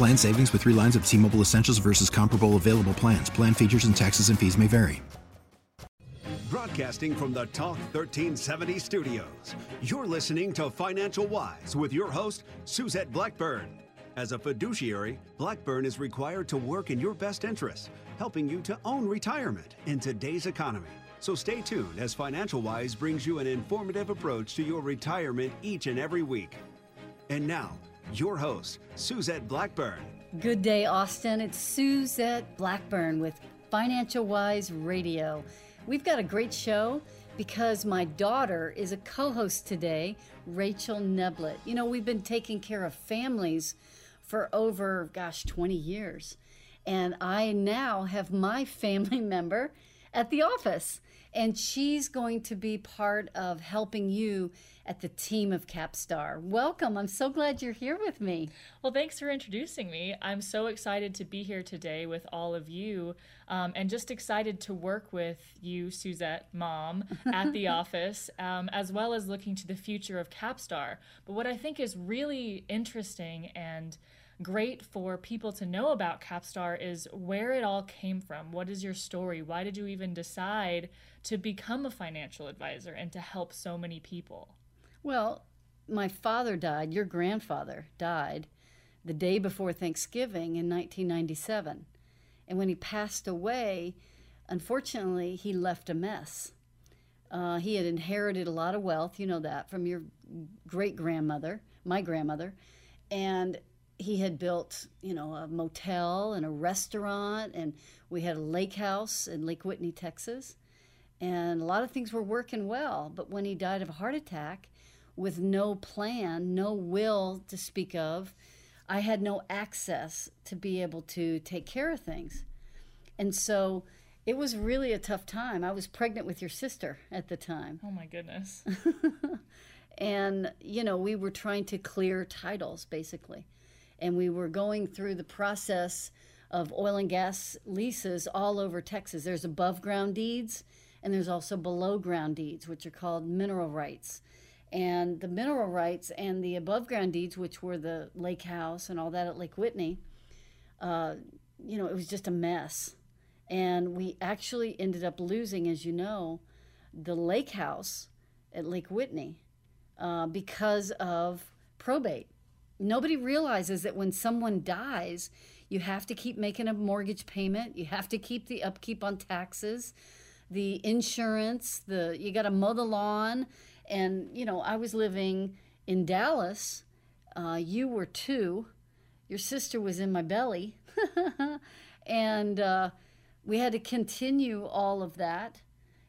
Plan savings with three lines of T Mobile Essentials versus comparable available plans. Plan features and taxes and fees may vary. Broadcasting from the Talk 1370 studios, you're listening to Financial Wise with your host, Suzette Blackburn. As a fiduciary, Blackburn is required to work in your best interest, helping you to own retirement in today's economy. So stay tuned as Financial Wise brings you an informative approach to your retirement each and every week. And now, your host, Suzette Blackburn. Good day, Austin. It's Suzette Blackburn with Financial Wise Radio. We've got a great show because my daughter is a co host today, Rachel Neblett. You know, we've been taking care of families for over, gosh, 20 years. And I now have my family member at the office, and she's going to be part of helping you at the team of Capstar. Welcome. I'm so glad you're here with me. Well, thanks for introducing me. I'm so excited to be here today with all of you um, and just excited to work with you, Suzette, mom, at the office, um, as well as looking to the future of Capstar. But what I think is really interesting and great for people to know about Capstar is where it all came from. What is your story? Why did you even decide to become a financial advisor and to help so many people? Well, my father died, your grandfather died, the day before Thanksgiving in 1997. And when he passed away, unfortunately, he left a mess. Uh, he had inherited a lot of wealth, you know that, from your great grandmother, my grandmother. And he had built, you know, a motel and a restaurant, and we had a lake house in Lake Whitney, Texas. And a lot of things were working well. But when he died of a heart attack, with no plan, no will to speak of, I had no access to be able to take care of things. And so it was really a tough time. I was pregnant with your sister at the time. Oh my goodness. and, you know, we were trying to clear titles basically. And we were going through the process of oil and gas leases all over Texas. There's above ground deeds and there's also below ground deeds, which are called mineral rights and the mineral rights and the above ground deeds, which were the lake house and all that at Lake Whitney, uh, you know, it was just a mess. And we actually ended up losing, as you know, the lake house at Lake Whitney uh, because of probate. Nobody realizes that when someone dies, you have to keep making a mortgage payment, you have to keep the upkeep on taxes, the insurance, the you got to mow the lawn and, you know, I was living in Dallas. Uh, you were two. Your sister was in my belly. and uh, we had to continue all of that.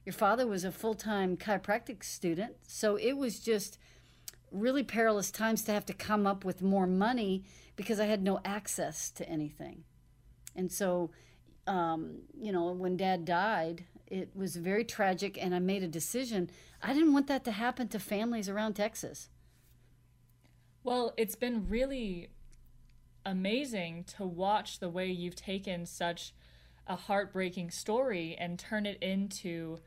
Your father was a full time chiropractic student. So it was just really perilous times to have to come up with more money because I had no access to anything. And so, um, you know, when dad died, it was very tragic, and I made a decision. I didn't want that to happen to families around Texas. Well, it's been really amazing to watch the way you've taken such a heartbreaking story and turn it into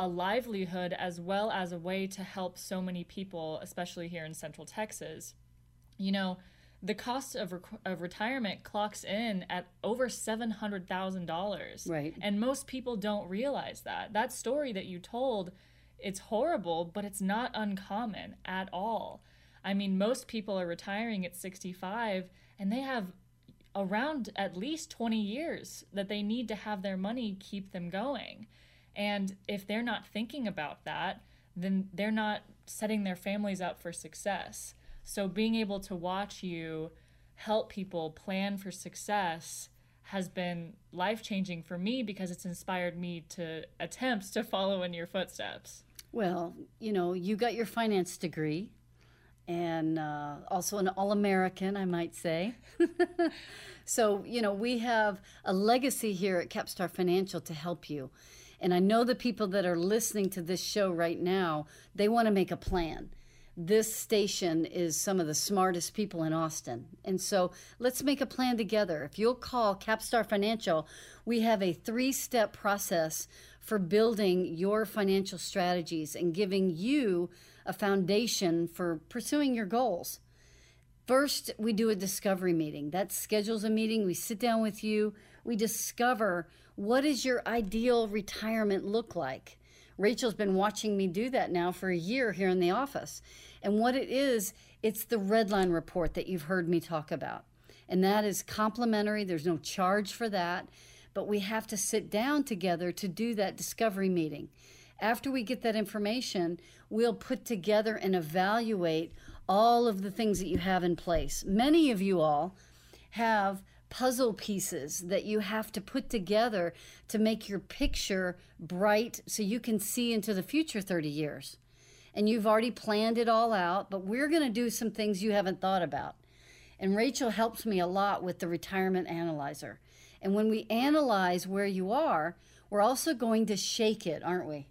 a livelihood as well as a way to help so many people, especially here in Central Texas. You know, the cost of, rec- of retirement clocks in at over $700,000. Right. And most people don't realize that. That story that you told, it's horrible, but it's not uncommon at all. I mean, most people are retiring at 65 and they have around at least 20 years that they need to have their money keep them going. And if they're not thinking about that, then they're not setting their families up for success. So being able to watch you help people plan for success has been life changing for me because it's inspired me to attempt to follow in your footsteps. Well, you know, you got your finance degree and uh, also an All American, I might say. so, you know, we have a legacy here at Capstar Financial to help you. And I know the people that are listening to this show right now, they want to make a plan. This station is some of the smartest people in Austin. And so let's make a plan together. If you'll call Capstar Financial, we have a three step process for building your financial strategies and giving you a foundation for pursuing your goals. First, we do a discovery meeting. That schedules a meeting. We sit down with you. We discover what does your ideal retirement look like? Rachel's been watching me do that now for a year here in the office. And what it is, it's the Redline report that you've heard me talk about. And that is complimentary, there's no charge for that. But we have to sit down together to do that discovery meeting. After we get that information, we'll put together and evaluate all of the things that you have in place. Many of you all have puzzle pieces that you have to put together to make your picture bright so you can see into the future 30 years. And you've already planned it all out, but we're going to do some things you haven't thought about. And Rachel helps me a lot with the retirement analyzer. And when we analyze where you are, we're also going to shake it, aren't we?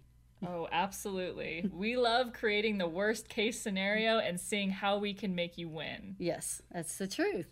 Oh, absolutely. we love creating the worst case scenario and seeing how we can make you win. Yes, that's the truth.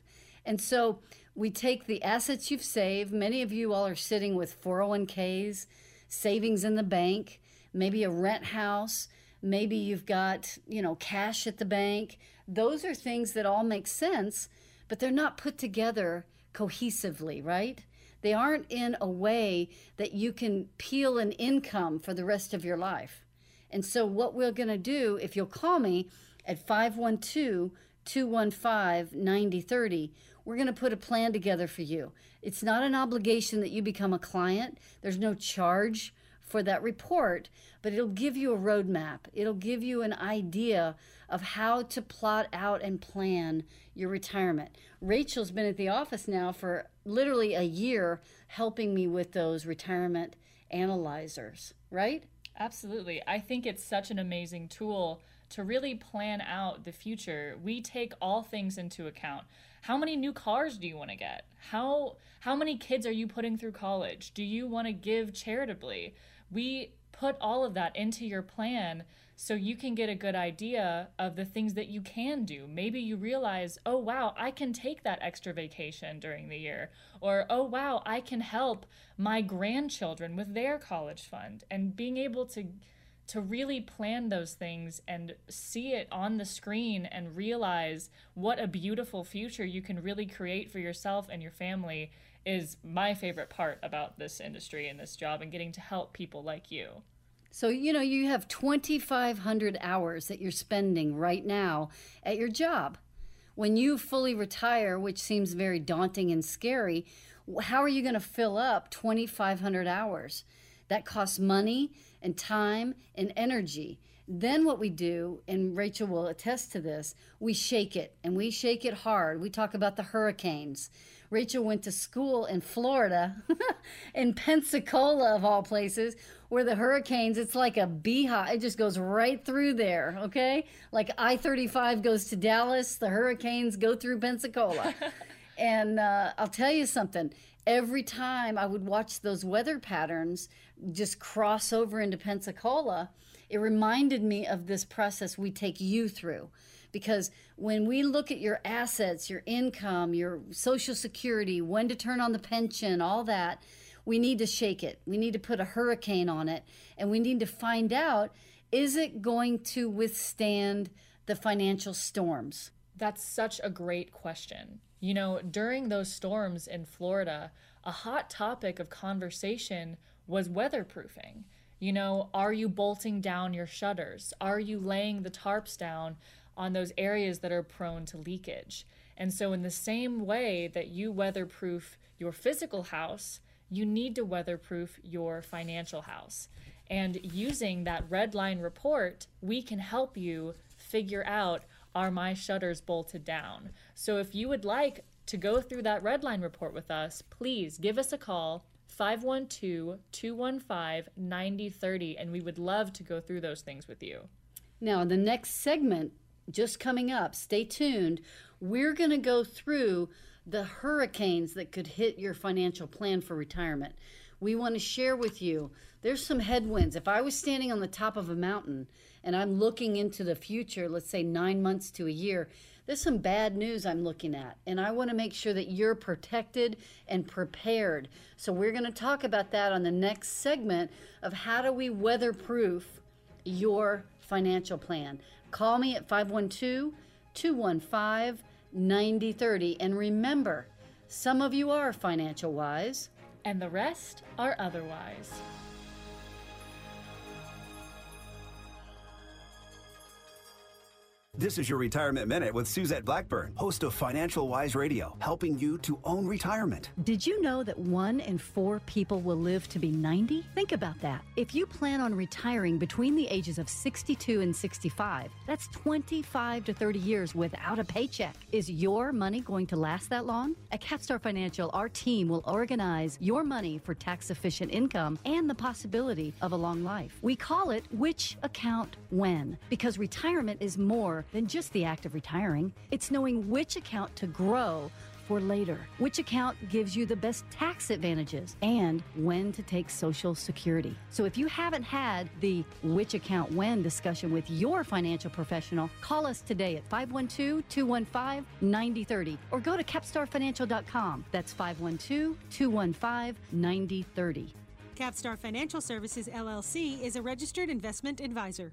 And so we take the assets you've saved. Many of you all are sitting with 401ks, savings in the bank, maybe a rent house, maybe you've got, you know, cash at the bank. Those are things that all make sense, but they're not put together cohesively, right? They aren't in a way that you can peel an income for the rest of your life. And so, what we're going to do, if you'll call me at 512 215 9030, we're going to put a plan together for you. It's not an obligation that you become a client, there's no charge for that report, but it'll give you a roadmap. It'll give you an idea of how to plot out and plan your retirement. Rachel's been at the office now for literally a year helping me with those retirement analyzers, right? Absolutely. I think it's such an amazing tool to really plan out the future. We take all things into account. How many new cars do you want to get? How how many kids are you putting through college? Do you want to give charitably? We put all of that into your plan so you can get a good idea of the things that you can do. Maybe you realize, oh, wow, I can take that extra vacation during the year. Or, oh, wow, I can help my grandchildren with their college fund. And being able to to really plan those things and see it on the screen and realize what a beautiful future you can really create for yourself and your family is my favorite part about this industry and this job and getting to help people like you. So, you know, you have 2,500 hours that you're spending right now at your job. When you fully retire, which seems very daunting and scary, how are you going to fill up 2,500 hours? That costs money and time and energy. Then what we do, and Rachel will attest to this, we shake it and we shake it hard. We talk about the hurricanes. Rachel went to school in Florida, in Pensacola, of all places, where the hurricanes, it's like a beehive. It just goes right through there, okay? Like I 35 goes to Dallas, the hurricanes go through Pensacola. and uh, I'll tell you something every time I would watch those weather patterns just cross over into Pensacola, it reminded me of this process we take you through because when we look at your assets, your income, your social security, when to turn on the pension, all that, we need to shake it. We need to put a hurricane on it and we need to find out is it going to withstand the financial storms? That's such a great question. You know, during those storms in Florida, a hot topic of conversation was weatherproofing. You know, are you bolting down your shutters? Are you laying the tarps down on those areas that are prone to leakage. And so, in the same way that you weatherproof your physical house, you need to weatherproof your financial house. And using that red line report, we can help you figure out are my shutters bolted down? So if you would like to go through that red line report with us, please give us a call 512 215 9030 and we would love to go through those things with you. Now, in the next segment, just coming up, stay tuned. We're going to go through the hurricanes that could hit your financial plan for retirement. We want to share with you there's some headwinds. If I was standing on the top of a mountain and I'm looking into the future, let's say nine months to a year, there's some bad news I'm looking at. And I want to make sure that you're protected and prepared. So we're going to talk about that on the next segment of how do we weatherproof your financial plan. Call me at 512 215 9030. And remember, some of you are financial wise, and the rest are otherwise. This is your Retirement Minute with Suzette Blackburn, host of Financial Wise Radio, helping you to own retirement. Did you know that one in four people will live to be 90? Think about that. If you plan on retiring between the ages of 62 and 65, that's 25 to 30 years without a paycheck. Is your money going to last that long? At Capstar Financial, our team will organize your money for tax efficient income and the possibility of a long life. We call it Which Account When because retirement is more than just the act of retiring. It's knowing which account to grow for later, which account gives you the best tax advantages, and when to take Social Security. So if you haven't had the which account when discussion with your financial professional, call us today at 512 215 9030 or go to capstarfinancial.com. That's 512 215 9030. Capstar Financial Services LLC is a registered investment advisor.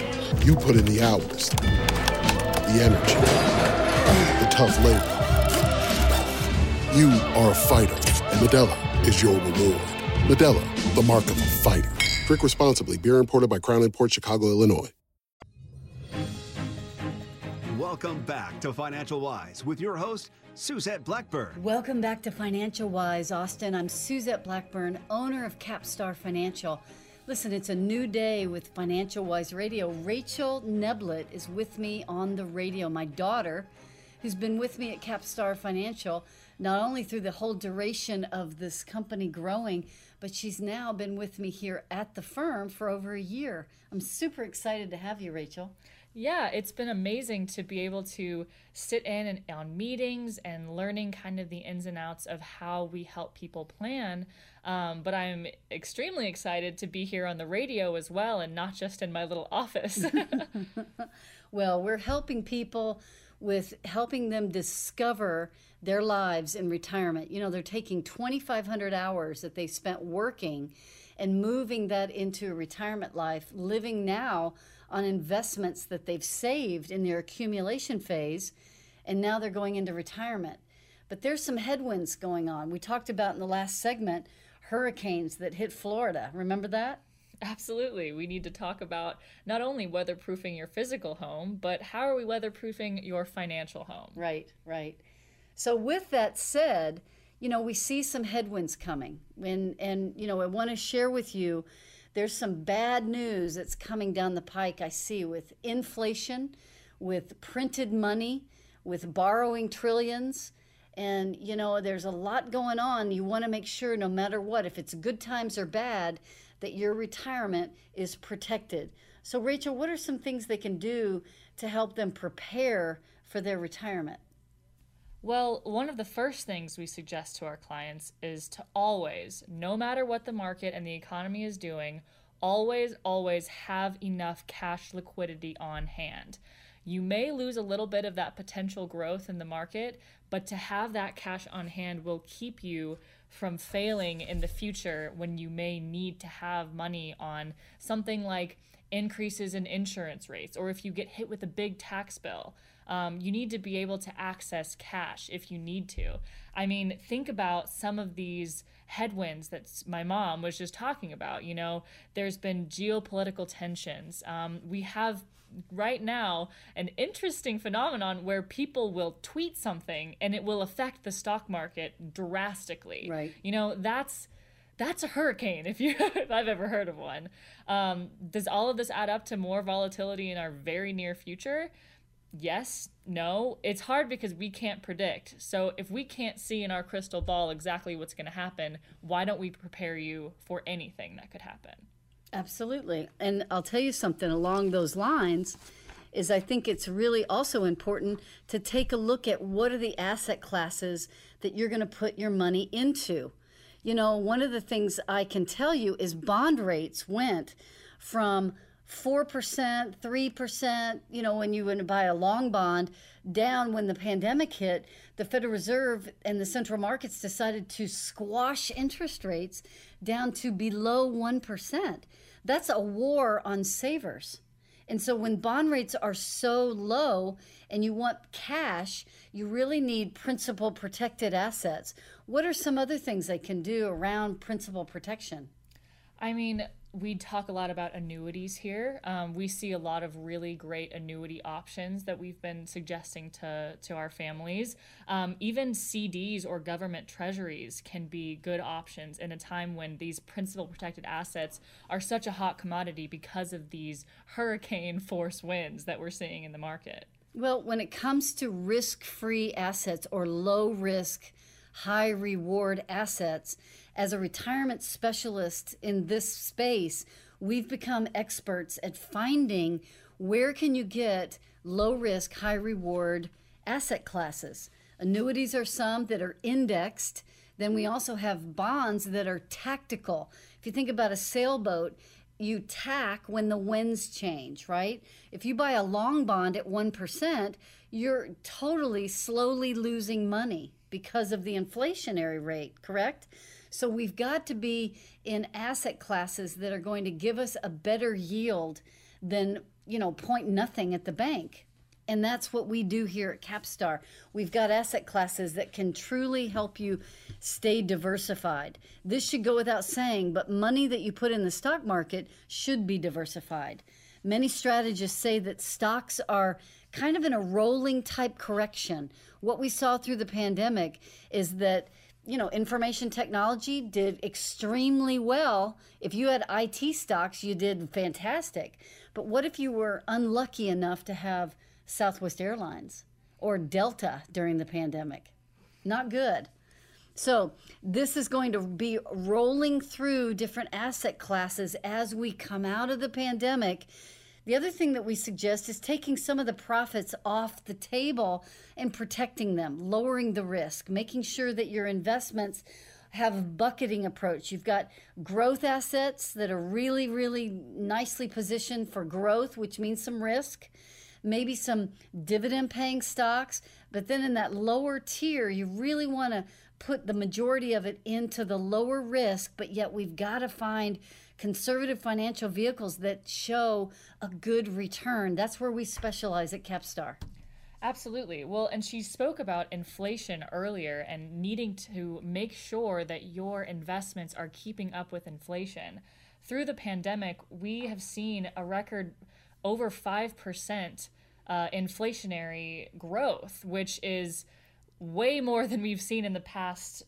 You put in the hours, the energy, the tough labor. You are a fighter, and Modelo is your reward. Modelo, the mark of a fighter. Drink responsibly. Beer imported by Crown Imports Chicago, Illinois. Welcome back to Financial Wise with your host, Suzette Blackburn. Welcome back to Financial Wise, Austin. I'm Suzette Blackburn, owner of Capstar Financial. Listen, it's a new day with Financial Wise Radio. Rachel Neblett is with me on the radio, my daughter, who's been with me at Capstar Financial, not only through the whole duration of this company growing, but she's now been with me here at the firm for over a year. I'm super excited to have you, Rachel. Yeah, it's been amazing to be able to sit in and on meetings and learning kind of the ins and outs of how we help people plan. Um, but I'm extremely excited to be here on the radio as well and not just in my little office. well, we're helping people with helping them discover their lives in retirement. You know, they're taking 2,500 hours that they spent working and moving that into a retirement life, living now on investments that they've saved in their accumulation phase, and now they're going into retirement. But there's some headwinds going on. We talked about in the last segment hurricanes that hit Florida. Remember that? Absolutely. We need to talk about not only weatherproofing your physical home, but how are we weatherproofing your financial home? Right, right. So, with that said, you know, we see some headwinds coming. And, and you know, I want to share with you there's some bad news that's coming down the pike, I see, with inflation, with printed money, with borrowing trillions. And, you know, there's a lot going on. You want to make sure, no matter what, if it's good times or bad, that your retirement is protected. So, Rachel, what are some things they can do to help them prepare for their retirement? Well, one of the first things we suggest to our clients is to always, no matter what the market and the economy is doing, always, always have enough cash liquidity on hand. You may lose a little bit of that potential growth in the market, but to have that cash on hand will keep you from failing in the future when you may need to have money on something like increases in insurance rates or if you get hit with a big tax bill. Um, you need to be able to access cash if you need to. I mean, think about some of these headwinds that my mom was just talking about. You know, there's been geopolitical tensions. Um, we have right now an interesting phenomenon where people will tweet something and it will affect the stock market drastically. Right. You know, that's that's a hurricane if you if I've ever heard of one. Um, does all of this add up to more volatility in our very near future? Yes, no. It's hard because we can't predict. So if we can't see in our crystal ball exactly what's going to happen, why don't we prepare you for anything that could happen? Absolutely. And I'll tell you something along those lines is I think it's really also important to take a look at what are the asset classes that you're going to put your money into. You know, one of the things I can tell you is bond rates went from 4%, 3%, you know, when you to buy a long bond, down when the pandemic hit, the Federal Reserve and the central markets decided to squash interest rates down to below 1%. That's a war on savers. And so when bond rates are so low and you want cash, you really need principal protected assets. What are some other things they can do around principal protection? I mean, we talk a lot about annuities here. Um, we see a lot of really great annuity options that we've been suggesting to, to our families. Um, even CDs or government treasuries can be good options in a time when these principal protected assets are such a hot commodity because of these hurricane force winds that we're seeing in the market. Well, when it comes to risk free assets or low risk, high reward assets, as a retirement specialist in this space, we've become experts at finding where can you get low risk, high reward asset classes. Annuities are some that are indexed. Then we also have bonds that are tactical. If you think about a sailboat, you tack when the winds change, right? If you buy a long bond at 1%, you're totally slowly losing money because of the inflationary rate, correct? So we've got to be in asset classes that are going to give us a better yield than, you know, point nothing at the bank. And that's what we do here at Capstar. We've got asset classes that can truly help you stay diversified. This should go without saying, but money that you put in the stock market should be diversified. Many strategists say that stocks are kind of in a rolling type correction. What we saw through the pandemic is that you know, information technology did extremely well. If you had IT stocks, you did fantastic. But what if you were unlucky enough to have Southwest Airlines or Delta during the pandemic? Not good. So, this is going to be rolling through different asset classes as we come out of the pandemic the other thing that we suggest is taking some of the profits off the table and protecting them, lowering the risk, making sure that your investments have a bucketing approach. You've got growth assets that are really, really nicely positioned for growth, which means some risk, maybe some dividend paying stocks. But then in that lower tier, you really want to put the majority of it into the lower risk, but yet we've got to find conservative financial vehicles that show a good return. That's where we specialize at Capstar. Absolutely. Well, and she spoke about inflation earlier and needing to make sure that your investments are keeping up with inflation. through the pandemic, we have seen a record over 5% uh, inflationary growth, which is way more than we've seen in the past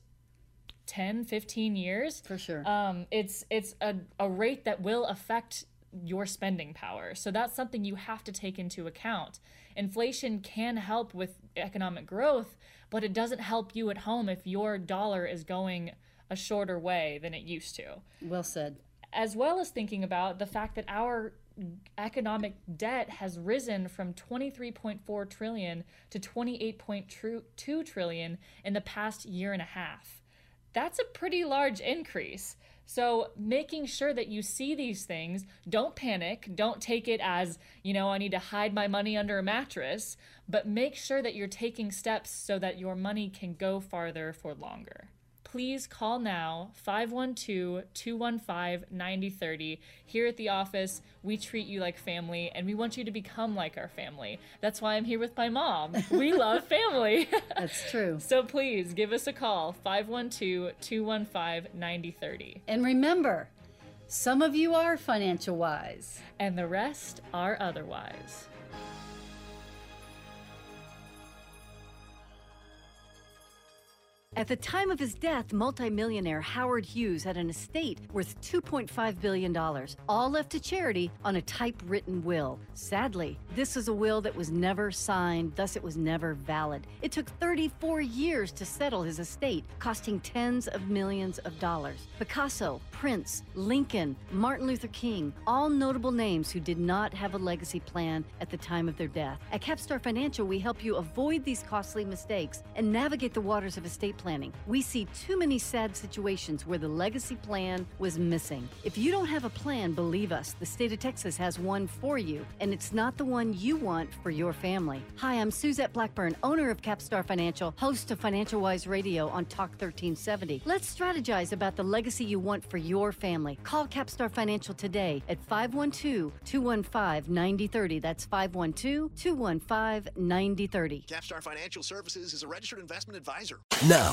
10 15 years for sure. um, it's it's a, a rate that will affect your spending power. So that's something you have to take into account. Inflation can help with economic growth but it doesn't help you at home if your dollar is going a shorter way than it used to. Well said. As well as thinking about the fact that our economic debt has risen from 23.4 trillion to 28.2 trillion in the past year and a half. That's a pretty large increase. So, making sure that you see these things, don't panic, don't take it as, you know, I need to hide my money under a mattress, but make sure that you're taking steps so that your money can go farther for longer please call now 512 215 9030. Here at the office, we treat you like family and we want you to become like our family. That's why I'm here with my mom. We love family. That's true. so please give us a call 512 215 9030. And remember, some of you are financial wise, and the rest are otherwise. At the time of his death, multimillionaire Howard Hughes had an estate worth $2.5 billion, all left to charity on a typewritten will. Sadly, this was a will that was never signed, thus, it was never valid. It took 34 years to settle his estate, costing tens of millions of dollars. Picasso, Prince, Lincoln, Martin Luther King, all notable names who did not have a legacy plan at the time of their death. At Capstar Financial, we help you avoid these costly mistakes and navigate the waters of estate planning. We see too many sad situations where the legacy plan was missing. If you don't have a plan, believe us, the state of Texas has one for you, and it's not the one you want for your family. Hi, I'm Suzette Blackburn, owner of Capstar Financial, host of Financial Wise Radio on Talk 1370. Let's strategize about the legacy you want for your family. Call Capstar Financial today at 512 215 9030. That's 512 215 9030. Capstar Financial Services is a registered investment advisor. Now,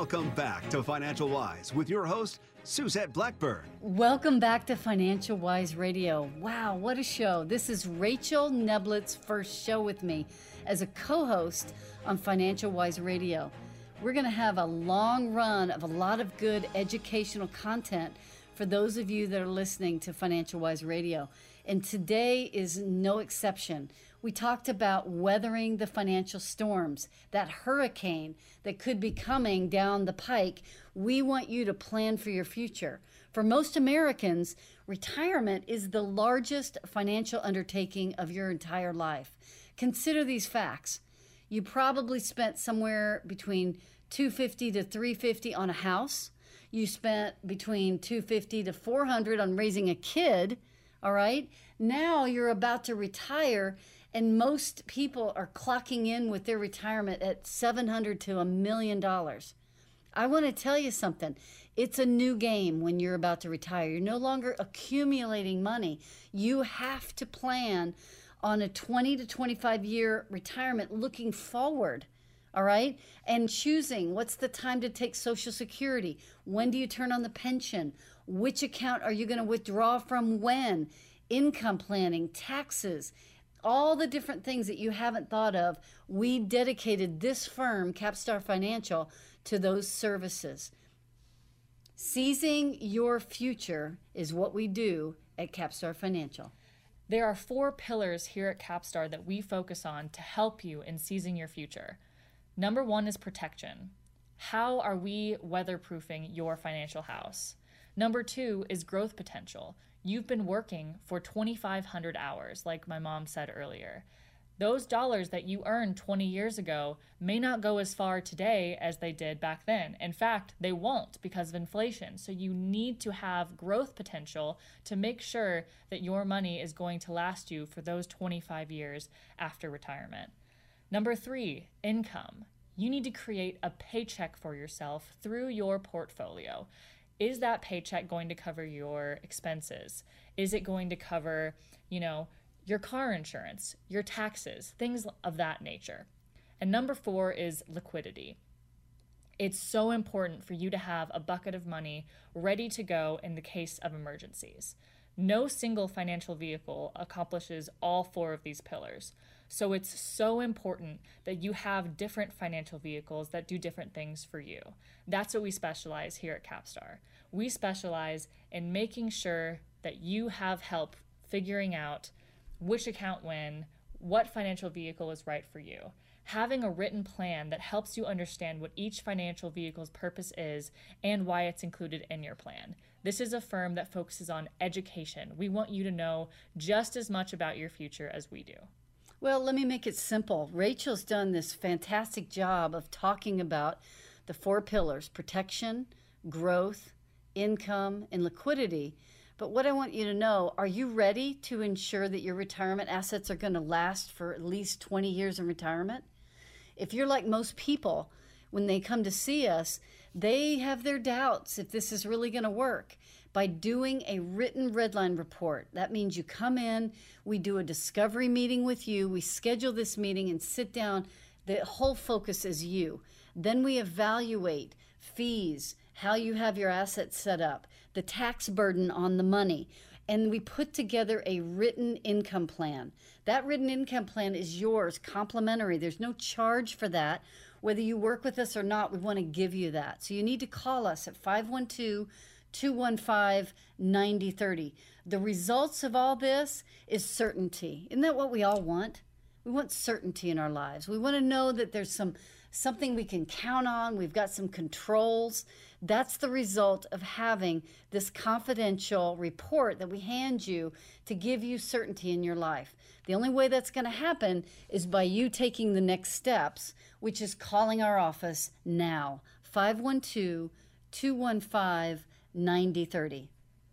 Welcome back to Financial Wise with your host, Suzette Blackburn. Welcome back to Financial Wise Radio. Wow, what a show. This is Rachel Neblett's first show with me as a co host on Financial Wise Radio. We're going to have a long run of a lot of good educational content for those of you that are listening to Financial Wise Radio. And today is no exception. We talked about weathering the financial storms, that hurricane that could be coming down the pike. We want you to plan for your future. For most Americans, retirement is the largest financial undertaking of your entire life. Consider these facts. You probably spent somewhere between 250 to 350 on a house. You spent between 250 to 400 on raising a kid, all right? Now you're about to retire and most people are clocking in with their retirement at 700 to a million dollars. I want to tell you something. It's a new game when you're about to retire. You're no longer accumulating money. You have to plan on a 20 to 25 year retirement looking forward. All right. And choosing what's the time to take Social Security? When do you turn on the pension? Which account are you going to withdraw from when? Income planning, taxes all the different things that you haven't thought of, we dedicated this firm, Capstar Financial, to those services. Seizing your future is what we do at Capstar Financial. There are four pillars here at Capstar that we focus on to help you in seizing your future. Number one is protection. How are we weatherproofing your financial house? Number two is growth potential. You've been working for 2,500 hours, like my mom said earlier. those dollars that you earned 20 years ago may not go as far today as they did back then. In fact, they won't because of inflation. So you need to have growth potential to make sure that your money is going to last you for those 25 years after retirement. Number three, income. You need to create a paycheck for yourself through your portfolio. Is that paycheck going to cover your expenses? Is it going to cover, you know, your car insurance, your taxes, things of that nature. And number four is liquidity. It's so important for you to have a bucket of money ready to go in the case of emergencies. No single financial vehicle accomplishes all four of these pillars. So it's so important that you have different financial vehicles that do different things for you. That's what we specialize here at Capstar. We specialize in making sure that you have help figuring out which account when, what financial vehicle is right for you. Having a written plan that helps you understand what each financial vehicle's purpose is and why it's included in your plan. This is a firm that focuses on education. We want you to know just as much about your future as we do. Well, let me make it simple. Rachel's done this fantastic job of talking about the four pillars protection, growth, income, and liquidity but what I want you to know are you ready to ensure that your retirement assets are going to last for at least 20 years in retirement? If you're like most people, when they come to see us, they have their doubts if this is really going to work. By doing a written redline report, that means you come in, we do a discovery meeting with you, we schedule this meeting and sit down. The whole focus is you. Then we evaluate fees, how you have your assets set up, the tax burden on the money. And we put together a written income plan. That written income plan is yours, complimentary. There's no charge for that. Whether you work with us or not, we want to give you that. So you need to call us at 512 215 9030. The results of all this is certainty. Isn't that what we all want? We want certainty in our lives. We want to know that there's some something we can count on. We've got some controls. That's the result of having this confidential report that we hand you to give you certainty in your life. The only way that's going to happen is by you taking the next steps, which is calling our office now 512 215 9030.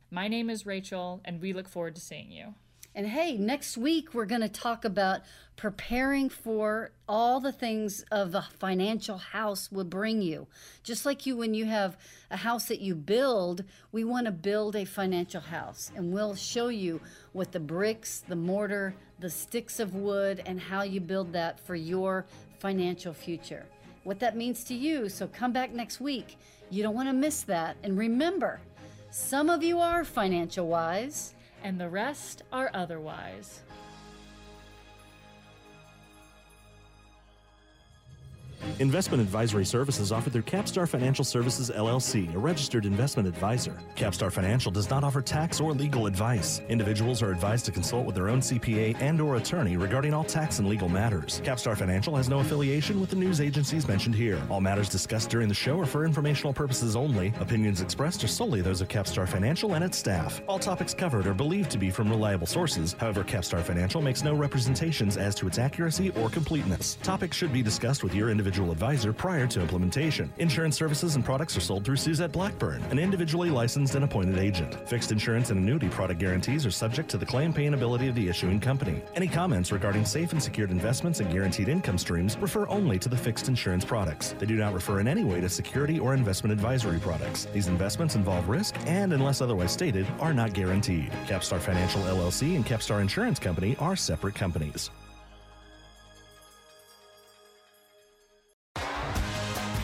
My name is Rachel, and we look forward to seeing you. And hey, next week we're going to talk about preparing for all the things of a financial house will bring you. Just like you, when you have a house that you build, we want to build a financial house. And we'll show you what the bricks, the mortar, the sticks of wood, and how you build that for your financial future. What that means to you. So come back next week. You don't want to miss that. And remember, some of you are financial wise and the rest are otherwise. Investment advisory services offered through Capstar Financial Services LLC, a registered investment advisor. Capstar Financial does not offer tax or legal advice. Individuals are advised to consult with their own CPA and or attorney regarding all tax and legal matters. Capstar Financial has no affiliation with the news agencies mentioned here. All matters discussed during the show are for informational purposes only. Opinions expressed are solely those of Capstar Financial and its staff. All topics covered are believed to be from reliable sources. However, Capstar Financial makes no representations as to its accuracy or completeness. Topics should be discussed with your individual individual advisor prior to implementation. Insurance services and products are sold through Suzette Blackburn, an individually licensed and appointed agent. Fixed insurance and annuity product guarantees are subject to the claim paying ability of the issuing company. Any comments regarding safe and secured investments and guaranteed income streams refer only to the fixed insurance products. They do not refer in any way to security or investment advisory products. These investments involve risk and, unless otherwise stated, are not guaranteed. Capstar Financial LLC and Capstar Insurance Company are separate companies.